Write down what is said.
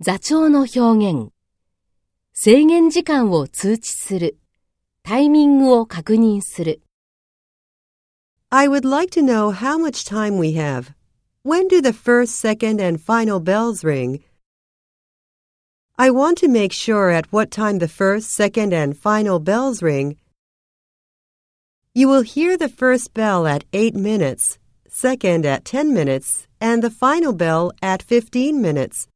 座長の表現。制限時間を通知する。タイミングを確認する。I would like to know how much time we have. When do the first, second, and final bells ring? I want to make sure at what time the first, second, and final bells ring. You will hear the first bell at 8 minutes, second at 10 minutes, and the final bell at 15 minutes.